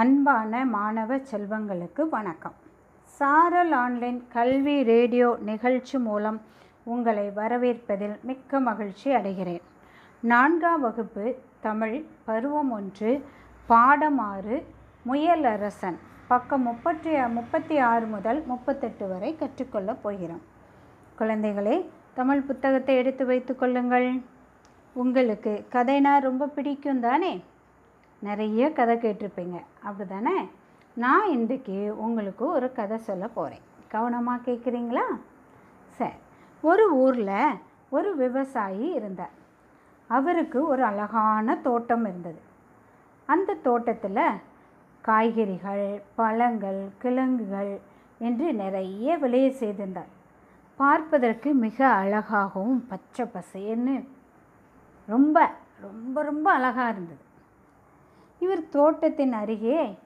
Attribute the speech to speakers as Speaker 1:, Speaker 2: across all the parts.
Speaker 1: அன்பான மாணவ செல்வங்களுக்கு வணக்கம். சாரல் ஆன்லைன் கல்வி ரேடியோ நிகழ்ச்சி மூலம் உங்களை வரவேற்பதில் மிக்க மகிழ்ச்சி அடைகிறேன். நான்காம் வகுப்பு தமிழ் பருவம் ஒன்று பாடம் ஆறு முயலரசன். பக்கம் முப்பத்தி முப்பத்தி ஆறு முதல் முப்பத்தெட்டு வரை கற்றுக்கொள்ளப் போகிறோம். குழந்தைகளே தமிழ் புத்தகத்தை எடுத்து வைத்துக்கொள்ளுங்கள் உங்களுக்கு கதைனா ரொம்ப பிடிக்கும் தானே நிறைய கதை கேட்டிருப்பீங்க. அப்படி தானே நான் இன்றைக்கு உங்களுக்கு ஒரு கதை சொல்ல போகிறேன் கவனமாக கேட்குறீங்களா சரி. ஒரு ஊரில் ஒரு விவசாயி இருந்தார். அவருக்கு ஒரு அழகான தோட்டம் இருந்தது. அந்த தோட்டத்தில் காய்கறிகள் பழங்கள் கிழங்குகள் என்று நிறைய விளைய செய்திருந்தார். பார்ப்பதற்கு மிக அழகாகவும் பச்சை பசேன்னு ரொம்ப ரொம்ப ரொம்ப அழகாக இருந்தது. இவர் தோட்டத்தின் அருகே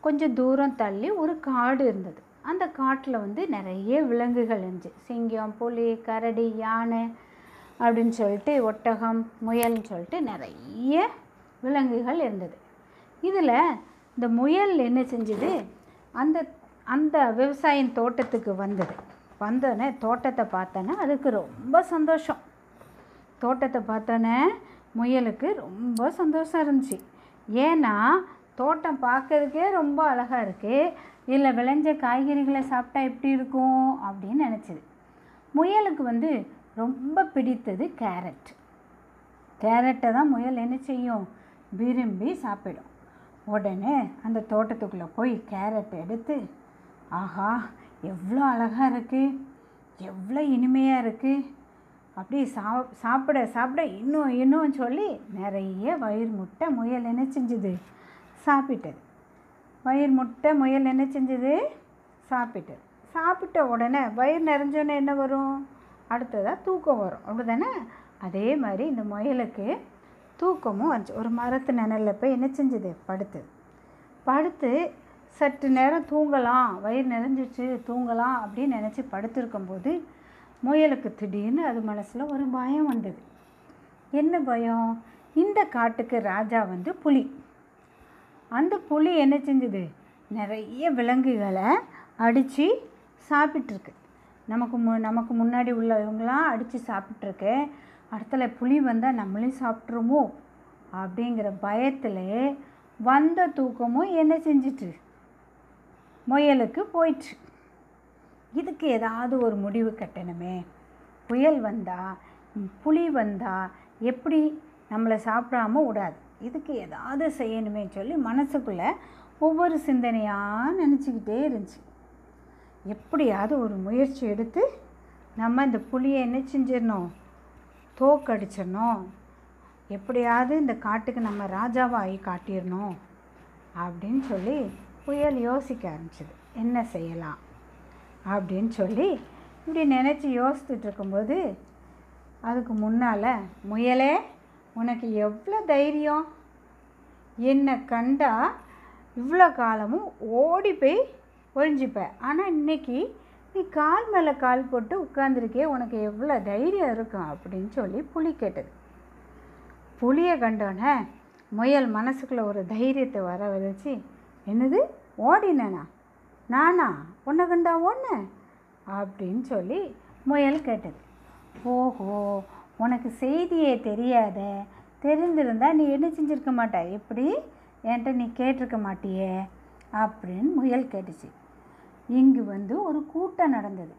Speaker 1: கொஞ்சம் தூரம் தள்ளி ஒரு காடு இருந்தது. அந்த காட்டில் வந்து நிறைய விலங்குகள் இருந்துச்சு. சிங்கம் புலி கரடி யானை அப்படின்னு சொல்லிட்டு ஒட்டகம் முயல்னு சொல்லிட்டு நிறைய விலங்குகள் இருந்தது. இதில் இந்த முயல் என்ன செஞ்சது? அந்த அந்த விவசாயின் தோட்டத்துக்கு வந்தது. வந்தோடனே தோட்டத்தை பார்த்தோன்னே அதுக்கு ரொம்ப சந்தோஷம். தோட்டத்தை பார்த்தோன்னே முயலுக்கு ரொம்ப சந்தோஷம் இருந்துச்சு. ஏன்னா தோட்டம் பார்க்கறதுக்கே ரொம்ப அழகாக இருக்குது இதில் விளைஞ்ச காய்கறிகளை சாப்பிட்டா எப்படி இருக்கும் அப்படின்னு நினச்சிது. முயலுக்கு வந்து ரொம்ப பிடித்தது கேரட். கேரட்டை தான் முயல் என்ன செய்யும்? விரும்பி சாப்பிடும். உடனே அந்த தோட்டத்துக்குள்ளே போய் கேரட் எடுத்து ஆஹா எவ்வளோ அழகாக இருக்குது எவ்வளோ இனிமையாக இருக்குது அப்படி சா சாப்பிட சாப்பிட இன்னும் இன்னும் சொல்லி நிறைய வயிறு முட்டை முயல் என்ன செஞ்சுது? சாப்பிட்டது. வயிறு முட்டை முயல் என்ன செஞ்சுது? சாப்பிட்டது. சாப்பிட்ட உடனே வயிறு நிறைஞ்சோன்னே என்ன வரும்? அடுத்ததாக தூக்கம் வரும். அப்படி தானே அதே மாதிரி இந்த முயலுக்கு தூக்கமும் வந்துச்சு. ஒரு மரத்து நிழலில் போய் என்ன செஞ்சது? படுத்து படுத்து சற்று நேரம் தூங்கலாம். வயிறு நிறைஞ்சிச்சு தூங்கலாம் அப்படின்னு நினச்சி படுத்திருக்கும்போது முயலுக்கு திடீர்னு அது மனசில் ஒரு பயம் வந்தது. என்ன பயம்? இந்த காட்டுக்கு ராஜா வந்து புலி. அந்த புலி என்ன செஞ்சது? நிறைய விலங்குகளை அடித்து சாப்பிட்ருக்கு நமக்கு மு நமக்கு முன்னாடி உள்ளவங்களாம் அடித்து சாப்பிட்ருக்கு அடுத்தல புலி வந்தால் நம்மளையும் சாப்பிட்ருமோ அப்படிங்கிற பயத்தில் வந்த தூக்கமும் என்ன செஞ்சிட்டு? முயலுக்கு போயிட்டு. இதுக்கு ஏதாவது ஒரு முடிவு கட்டணுமே? புயல் வந்தால் புலி வந்தால் எப்படி நம்மளை சாப்பிடாம விடாது? இதுக்கு ஏதாவது செய்யணுமே சொல்லி மனசுக்குள்ளே ஒவ்வொரு சிந்தனையாக நினச்சிக்கிட்டே இருந்துச்சு. எப்படியாவது ஒரு முயற்சி எடுத்து நம்ம இந்த புளியை என்ன செஞ்சிடணும்? தோக்கடிச்சிடணும். எப்படியாவது இந்த காட்டுக்கு நம்ம ராஜாவாகி காட்டிடணும் அப்படின்னு சொல்லி புயல் யோசிக்க ஆரம்பிச்சிது. என்ன செய்யலாம்? அப்படின்னு சொல்லி இப்படி நினச்சி யோசித்துட்டு இருக்கும்போது அதுக்கு முன்னால் முயலே உனக்கு எவ்வளோ தைரியம்? என்னை கண்டா இவ்வளோ காலமும் ஓடி போய் ஒழிஞ்சிப்பேன் ஆனால் இன்றைக்கி நீ கால் மேலே கால் போட்டு உட்காந்துருக்கே உனக்கு எவ்வளோ தைரியம் இருக்கும் அப்படின்னு சொல்லி புலி கேட்டது. புளியை கண்டோன்னே முயல் மனசுக்குள்ளே ஒரு தைரியத்தை வர வச்சு என்னது? ஓடினேனா? நானா? உன்னை கண்டா ஒன்று அப்படின்னு சொல்லி முயல் கேட்டது. ஓஹோ உனக்கு செய்தியே தெரியாத. தெரிந்திருந்தால் நீ என்ன செஞ்சுருக்க மாட்ட? எப்படி? என்கிட்ட நீ கேட்டிருக்க மாட்டியே? அப்படின்னு முயல் கேட்டுச்சு. இங்கு வந்து ஒரு கூட்டம் நடந்தது.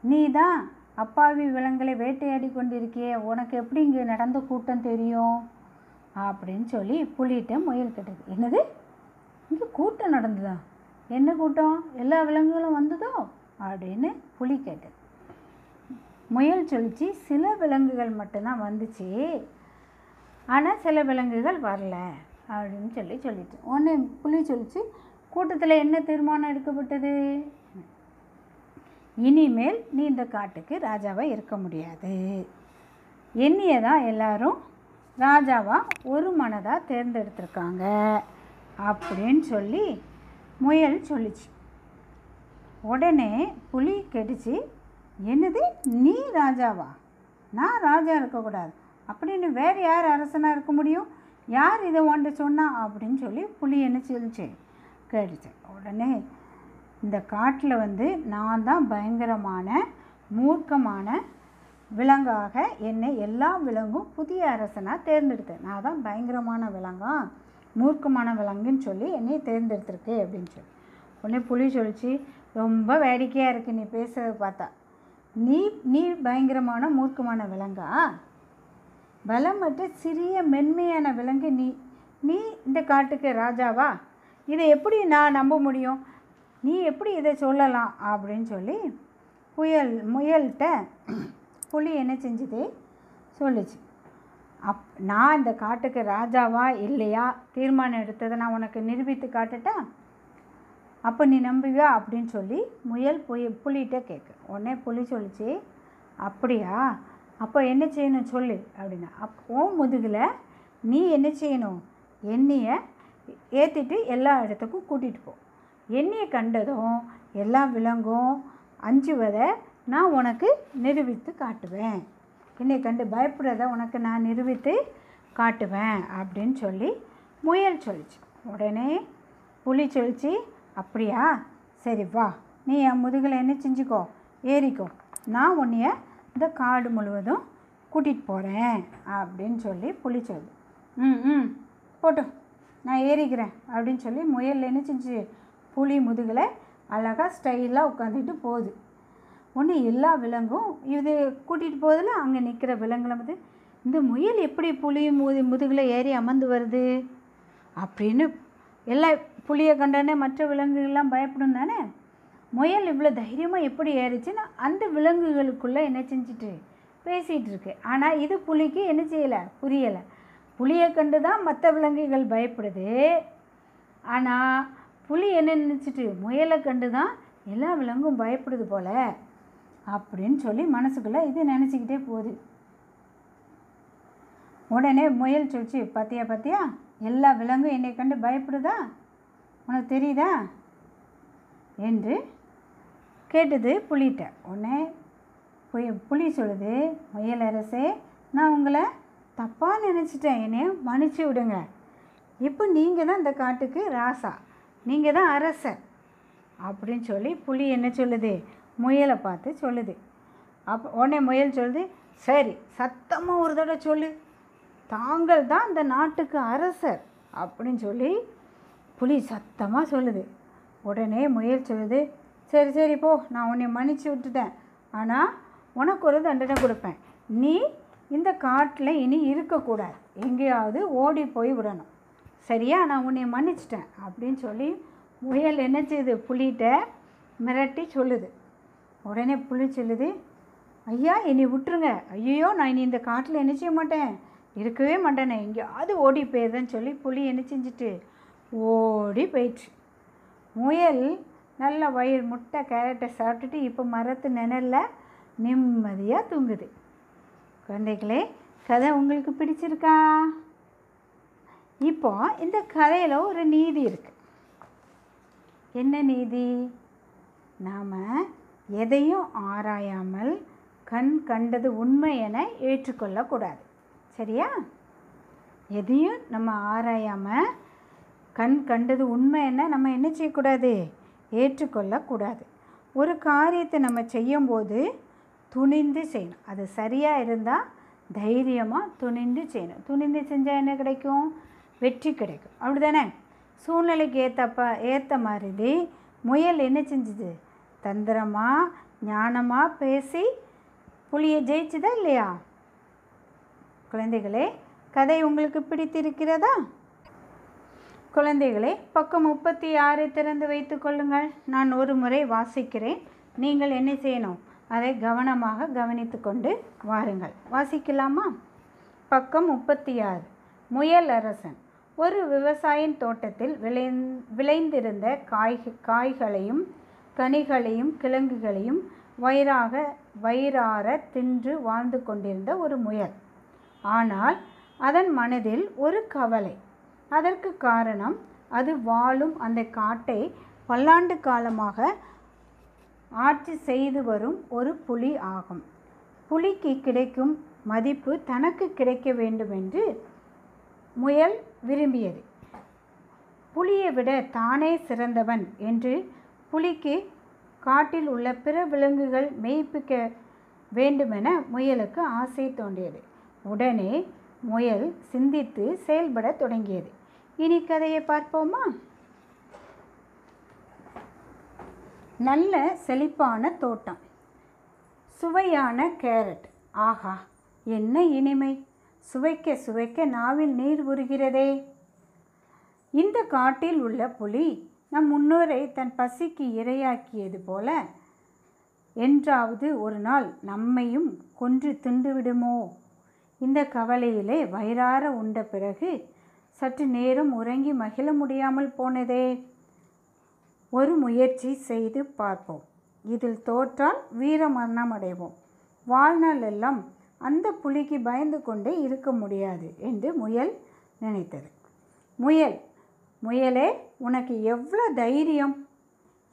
Speaker 1: நீ தான் அப்பாவி விலங்குகளை வேட்டையாடி கொண்டிருக்கியே. உனக்கு எப்படி இங்கே நடந்த கூட்டம் தெரியும்? அப்படின்னு சொல்லி புலிகிட்ட முயல் கேட்டது. என்னது? இங்கே கூட்டம் நடந்ததா? என்ன கூட்டம்? எல்லா விலங்குகளும் வந்ததோ? அப்படின்னு புலி கேட்டது முயல் சொல்லிச்சு சில விலங்குகள் மட்டும்தான் வந்துச்சு. ஆனால் சில விலங்குகள் வரல. அப்படின்னு சொல்லி சொல்லிட்டு ஒன்று புலி சொல்லிச்சு கூட்டத்தில் என்ன தீர்மானம் எடுக்கப்பட்டது? இனிமேல் நீ இந்த காட்டுக்கு ராஜாவாக இருக்க முடியாது. என்னையை தான் எல்லாரும் ராஜாவாக ஒரு மனதாக தேர்ந்தெடுத்திருக்காங்க. அப்படின்னு சொல்லி முயல் சொல்லிச்சு. உடனே புலி கெடிச்சு என்னது? நீ ராஜாவா? நான் ராஜா இருக்கக்கூடாது. அப்படின்னு வேறு யார் அரசனாக இருக்க முடியும்? யார் இதை ஒன்று சொன்னா? அப்படின்னு சொல்லி புலி என்ன சொல்லிச்சு? கேட்டுச்சு. உடனே இந்த காட்டில் வந்து நான் தான் பயங்கரமான மூர்க்கமான விலங்காக என்னை எல்லா விலங்கும் புதிய அரசனாக தேர்ந்தெடுத்தேன். நான் தான் பயங்கரமான விலங்கா? மூர்க்கமான விலங்குன்னு சொல்லி என்னை தேர்ந்தெடுத்திருக்கு அப்படின்னு சொல்லி. உடனே புலி சொல்லிச்சு ரொம்ப வேடிக்கையாக இருக்குது நீ பேசுகிறத பார்த்தா. நீ நீ பயங்கரமான மூர்க்கமான விலங்கா? பலமற்ற சிறிய மென்மையான விலங்கு நீ நீ இந்த காட்டுக்கு ராஜாவா? இதை எப்படி நான் நம்ப முடியும்? நீ எப்படி இதை சொல்லலாம்? அப்படின்னு சொல்லி புயல் முயல்கிட்ட புலி என்ன செஞ்சுது? சொல்லுச்சு. அப் நான் இந்த காட்டுக்கு ராஜாவா இல்லையா? தீர்மானம் எடுத்ததை நான் உனக்கு நிரூபித்து காட்டட்டா? அப்போ நீ நம்புவியா? அப்படின்னு சொல்லி முயல் புய புலிகிட்ட கேட்கு உடனே புலி சொல்லிச்சு அப்படியா? அப்போ என்ன செய்யணும் சொல்லு அப்படின்னா. அப் ஓ முதுகில் நீ என்ன செய்யணும்? எண்ணெயை ஏற்றிட்டு எல்லா இடத்துக்கும் கூட்டிகிட்டு போ. எண்ணியை கண்டதும் எல்லா விலங்கும் அஞ்சுவதை நான் உனக்கு நிரூபித்து காட்டுவேன். என்னை கண்டு பயப்படுறத உனக்கு நான் நிரூபித்து காட்டுவேன் அப்படின்னு சொல்லி முயல் சொல்லிச்சு. உடனே புலி சொல்லிச்சு அப்படியா? சரி வா நீ என் முதுகில் என்ன செஞ்சுக்கோ ஏறிக்கோ. நான் உன்னைய இந்த காடு முழுவதும் கூட்டிகிட்டு போகிறேன் அப்படின்னு சொல்லி புலி சொல்லு ம் ம் போட்டோம் நான் ஏறிக்கிறேன் அப்படின்னு சொல்லி முயல் என்ன செஞ்சு புலி முதுகில் அழகாக ஸ்டைலாக உட்காந்துட்டு போகுது. ஒன்று எல்லா விலங்கும் இது கூட்டிகிட்டு போதில் அங்கே நிற்கிற விலங்குகளை வந்து இந்த முயல் எப்படி புலி முது முதுகில் ஏறி அமர்ந்து வருது? அப்படின்னு எல்லா புளியை கண்டோடனே மற்ற விலங்குகள்லாம் பயப்படும் தானே? முயல் இவ்வளோ தைரியமாக எப்படி ஏறிச்சுன்னா அந்த விலங்குகளுக்குள்ளே என்ன செஞ்சுட்டு பேசிகிட்டு இருக்கு. ஆனால் இது புலிக்கு என்ன செய்யலை? புரியலை. புளியை கண்டு தான் மற்ற விலங்குகள் பயப்படுது. ஆனால் புலி என்ன நினச்சிட்டு முயலை கண்டு தான் எல்லா விலங்கும் பயப்படுது போல். அப்படின்னு சொல்லி மனசுக்குள்ளே இது நினச்சிக்கிட்டே போகுது. உடனே முயல் சொல்லிச்சு பார்த்தியா பார்த்தியா எல்லா விலங்கும் என்னை கண்டு பயப்படுதா? உனக்கு தெரியுதா? என்று கேட்டது புலிகிட்ட உடனே புய புலி சொல்லுது முயல் அரசே நான் உங்களை தப்பாக நினச்சிட்டேன். என்னைய மன்னிச்சு விடுங்க. இப்போ நீங்கள் தான் இந்த காட்டுக்கு ராசா. நீங்கள் தான் அரசர். அப்படின்னு சொல்லி புலி என்ன சொல்லுது முயலை பார்த்து சொல்லுது. அப்போ உடனே முயல் சொல்லுது சரி சத்தமாக ஒரு தடவை சொல்லு. தாங்கள் தான் இந்த நாட்டுக்கு அரசர். அப்படின்னு சொல்லி புலி சத்தமாக சொல்லுது. உடனே முயல் சொல்லுது சரி சரி போ. நான் உன்னை மன்னிச்சு விட்டுட்டேன். ஆனால் உனக்கு ஒரு தண்டனை கொடுப்பேன். நீ இந்த காட்டில் இனி இருக்கக்கூடாது. எங்கேயாவது ஓடி போய் விடணும். சரியா? நான் உன்னை மன்னிச்சிட்டேன். அப்படின்னு சொல்லி முயல் என்ன செய்யுது புலிகிட்ட மிரட்டி சொல்லுது. உடனே புளி சொல்லுது ஐயா என்னை விட்டுருங்க. ஐயோ நான் இனி இந்த காட்டில் என்ன செய்ய மாட்டேன்? இருக்கவே மாட்டேனே. எங்கேயாவது ஓடி போயிருதேன்னு சொல்லி புளி என்ன செஞ்சுட்டு ஓடி போயிடுச்சு. முயல் நல்ல வயிறு முட்டை கேரட்டை சாப்பிட்டுட்டு இப்போ மரத்து நிழலில் நிம்மதியாக தூங்குது. குழந்தைகளே கதை உங்களுக்கு பிடிச்சிருக்கா? இப்போ இந்த கதையில் ஒரு நீதி இருக்குது என்ன நீதி? நாம் எதையும் ஆராயாமல் கண் கண்டது உண்மை என ஏற்றுக்கொள்ளக்கூடாது. சரியா? எதையும் நம்ம ஆராயாமல் கண் கண்டது உண்மை என்ன நம்ம என்ன செய்யக்கூடாது? ஏற்றுக்கொள்ளக்கூடாது. ஒரு காரியத்தை நம்ம செய்யும்போது துணிந்து செய்யணும். அது சரியாக இருந்தால் தைரியமாக துணிந்து செய்யணும். துணிந்து செஞ்சால் என்ன கிடைக்கும்? வெற்றி கிடைக்கும். அப்படி தானே சூழ்நிலைக்கு ஏற்றப்ப ஏற்ற மாதிரி முயல் என்ன செஞ்சுது? தந்திரமாக ஞானமாக பேசி புலியை ஜெயிச்சுதா இல்லையா? குழந்தைகளே கதை உங்களுக்கு பிடித்திருக்கிறதா? குழந்தைகளே பக்கம் முப்பத்தி ஆறு திறந்து வைத்து கொள்ளுங்கள். நான் ஒரு முறை வாசிக்கிறேன். நீங்கள் என்ன செய்யணும்? அதை கவனமாக கவனித்து கொண்டு வாருங்கள். வாசிக்கலாமா? பக்கம் முப்பத்தி ஆறு. முயல் அரசன். ஒரு விவசாயின் தோட்டத்தில் விளை விளைந்திருந்த காய் காய்களையும் கனிகளையும் கிழங்குகளையும் வயிறாக வயிறார தின்று வாழ்ந்து கொண்டிருந்த ஒரு முயல். ஆனால் அதன் மனதில் ஒரு கவலை. அதற்கு காரணம் அது வாழும் அந்த காட்டை பல்லாண்டு காலமாக ஆட்சி செய்து வரும் ஒரு புலி ஆகும். புலிக்கு கிடைக்கும் மதிப்பு தனக்கு கிடைக்க வேண்டும் என்று முயல் விரும்பியது. புலியை விட தானே சிறந்தவன் என்று புலிக்கு காட்டில் உள்ள பிற விலங்குகள் மெய்ப்பிக்க வேண்டுமென முயலுக்கு ஆசை தோன்றியது. உடனே முயல் சிந்தித்து செயல்பட தொடங்கியது. இனி கதையை பார்ப்போமா? நல்ல செழிப்பான தோட்டம். சுவையான கேரட். ஆஹா என்ன இனிமை. சுவைக்க சுவைக்க நாவில் நீர் உருகிறதே இந்த காட்டில் உள்ள புலி நம் முன்னோரை தன் பசிக்கு இரையாக்கியது போல என்றாவது ஒரு நாள் நம்மையும் கொன்று திண்டுவிடுமோ இந்த கவலையிலே வயிறார உண்ட பிறகு சற்று நேரம் உறங்கி மகிழ முடியாமல் போனதே. ஒரு முயற்சி செய்து பார்ப்போம். இதில் தோற்றால் வீர மரணம் அடைவோம். வாழ்நாள் எல்லாம் அந்த புலிக்கு பயந்து கொண்டே இருக்க முடியாது என்று முயல் நினைத்தது. முயல் முயலே உனக்கு எவ்வளோ தைரியம்?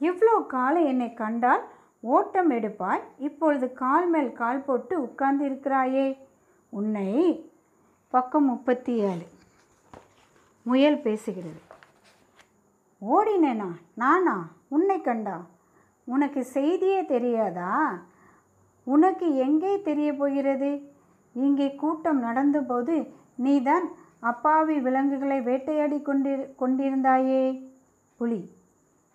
Speaker 1: இவ்வளோ காலை என்னை கண்டால் ஓட்டம் எடுப்பாய். இப்பொழுது கால் மேல் கால் போட்டு உட்கார்ந்து இருக்கிறாயே உன்னை பக்கம் முப்பத்தி ஏழு முயல் பேசுகிறது. ஓடினேனா நானா? உன்னை கண்டா? உனக்கு செய்தியே தெரியாதா? உனக்கு எங்கே தெரிய போகிறது? இங்கே கூட்டம் நடந்தபோது நீதான் அப்பாவி விலங்குகளை வேட்டையாடி கொண்டிரு கொண்டிருந்தாயே. புலி.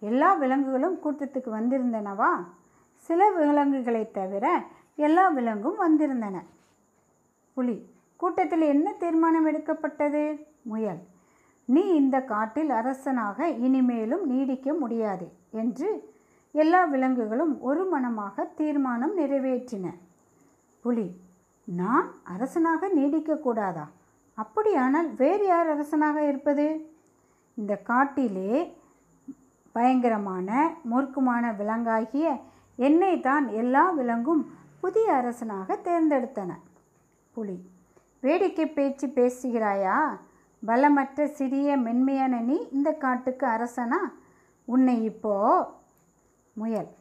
Speaker 1: எல்லா விலங்குகளும் கூட்டத்துக்கு வந்திருந்தனவா? சில விலங்குகளை தவிர எல்லா விலங்கும் வந்திருந்தன. புலி. கூட்டத்தில் என்ன தீர்மானம் எடுக்கப்பட்டது? முயல். நீ இந்த காட்டில் அரசனாக இனிமேலும் நீடிக்க முடியாது என்று எல்லா விலங்குகளும் ஒரு மனமாக தீர்மானம் நிறைவேற்றின. புலி. நான் அரசனாக நீடிக்கக்கூடாதா அப்படியானால் வேறு யார் அரசனாக இருப்பது? இந்த காட்டிலே பயங்கரமான மூர்க்கமான விலங்காகிய என்னை தான் எல்லா விலங்கும் புதிய அரசனாக தேர்ந்தெடுத்தன. புலி வேடிக்கை பேச்சு பேசுகிறாயா? பலமற்ற சிறிய மென்மையான நீ இந்த காட்டுக்கு அரசனா? உன்னை இப்போ முயல்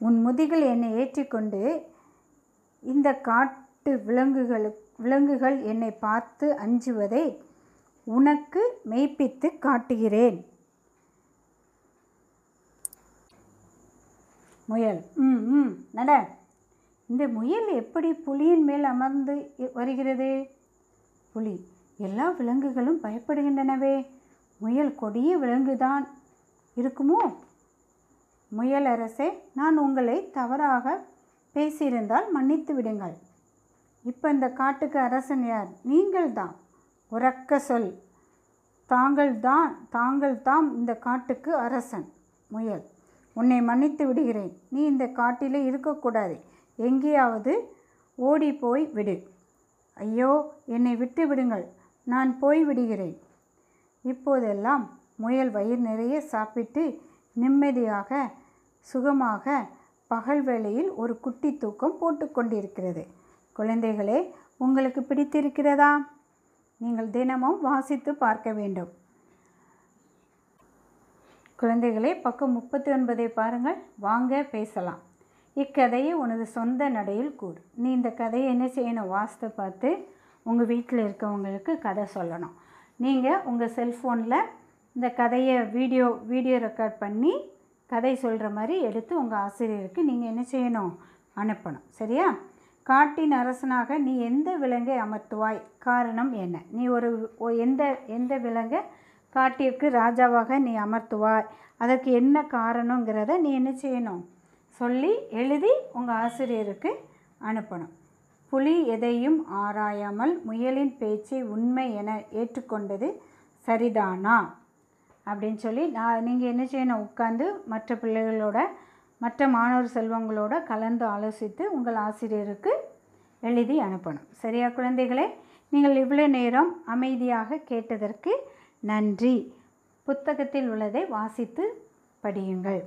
Speaker 1: உன் முதுகில் என்னை ஏற்றிக்கொண்டு இந்த காட் காட்டு விலங்குகளு விலங்குகள் என்னை பார்த்து அஞ்சுவதை உனக்கு மெய்ப்பித்து காட்டுகிறேன். முயல். ம் ம். நட. இந்த முயல் எப்படி புலியின் மேல் அமர்ந்து வருகிறது? புலி. எல்லா விலங்குகளும் பயப்படுகின்றனவே. முயல் கொடிய விலங்குதான். இருக்குமோ? முயல் அரசே நான் உங்களை தவறாக பேசியிருந்தால் மன்னித்து விடுங்கள். இப்போ இந்த காட்டுக்கு அரசன் யார்? நீங்கள்தான். உறக்க சொல். தாங்கள் தான் தாங்கள் தாம் இந்த காட்டுக்கு அரசன். முயல். உன்னை மன்னித்து விடுகிறேன். நீ இந்த காட்டிலே இருக்கக்கூடாது. எங்கேயாவது ஓடி போய் விடு. ஐயோ என்னை விட்டு விடுங்கள். நான் போய் விடுகிறேன். இப்போதெல்லாம் முயல் வயிறு நிறைய சாப்பிட்டு நிம்மதியாக சுகமாக பகல் வேளையில் ஒரு குட்டி தூக்கம் போட்டுக்கொண்டிருக்கிறது குழந்தைகளே உங்களுக்கு பிடித்திருக்கிறதா? நீங்கள் தினமும் வாசித்து பார்க்க வேண்டும். குழந்தைகளே பக்கம் முப்பத்தி ஒன்பதை பாருங்கள். வாங்க பேசலாம். இக்கதையை உனது சொந்த நடையில் கூறு. நீ இந்த கதையை என்ன செய்யணும்? வாசித்து பார்த்து உங்கள் வீட்டில் இருக்கவங்களுக்கு கதை சொல்லணும். நீங்கள் உங்கள் செல்ஃபோனில் இந்த கதையை வீடியோ வீடியோ ரெக்கார்ட் பண்ணி கதை சொல்கிற மாதிரி எடுத்து உங்கள் ஆசிரியருக்கு நீங்கள் என்ன செய்யணும்? அனுப்பணும். சரியா? காட்டின் அரசனாக நீ எந்த விலங்கை அமர்த்துவாய்? காரணம் என்ன? நீ ஒரு எந்த எந்த விலங்கை காட்டிற்கு ராஜாவாக நீ அமர்த்துவாய்? அதற்கு என்ன காரணங்கிறத நீ என்ன செய்யணும்? சொல்லி எழுதி உங்கள் ஆசிரியருக்கு அனுப்பணும். புலி எதையும் ஆராயாமல் முயலின் பேச்சை உண்மை என ஏற்றுக்கொண்டது சரிதானா? அப்படின்னு சொல்லி நான் நீங்கள் என்ன செய்யணும்? உட்காந்து மற்ற பிள்ளைகளோட மற்ற மாணவர் செல்வங்களோட கலந்து ஆலோசித்து உங்கள் ஆசிரியருக்கு எழுதி அனுப்பணும். சரியா குழந்தைகளே? நீங்கள் இவ்வளோ நேரம் அமைதியாக கேட்டதற்கு நன்றி. புத்தகத்தில் உள்ளதை வாசித்து படியுங்கள்.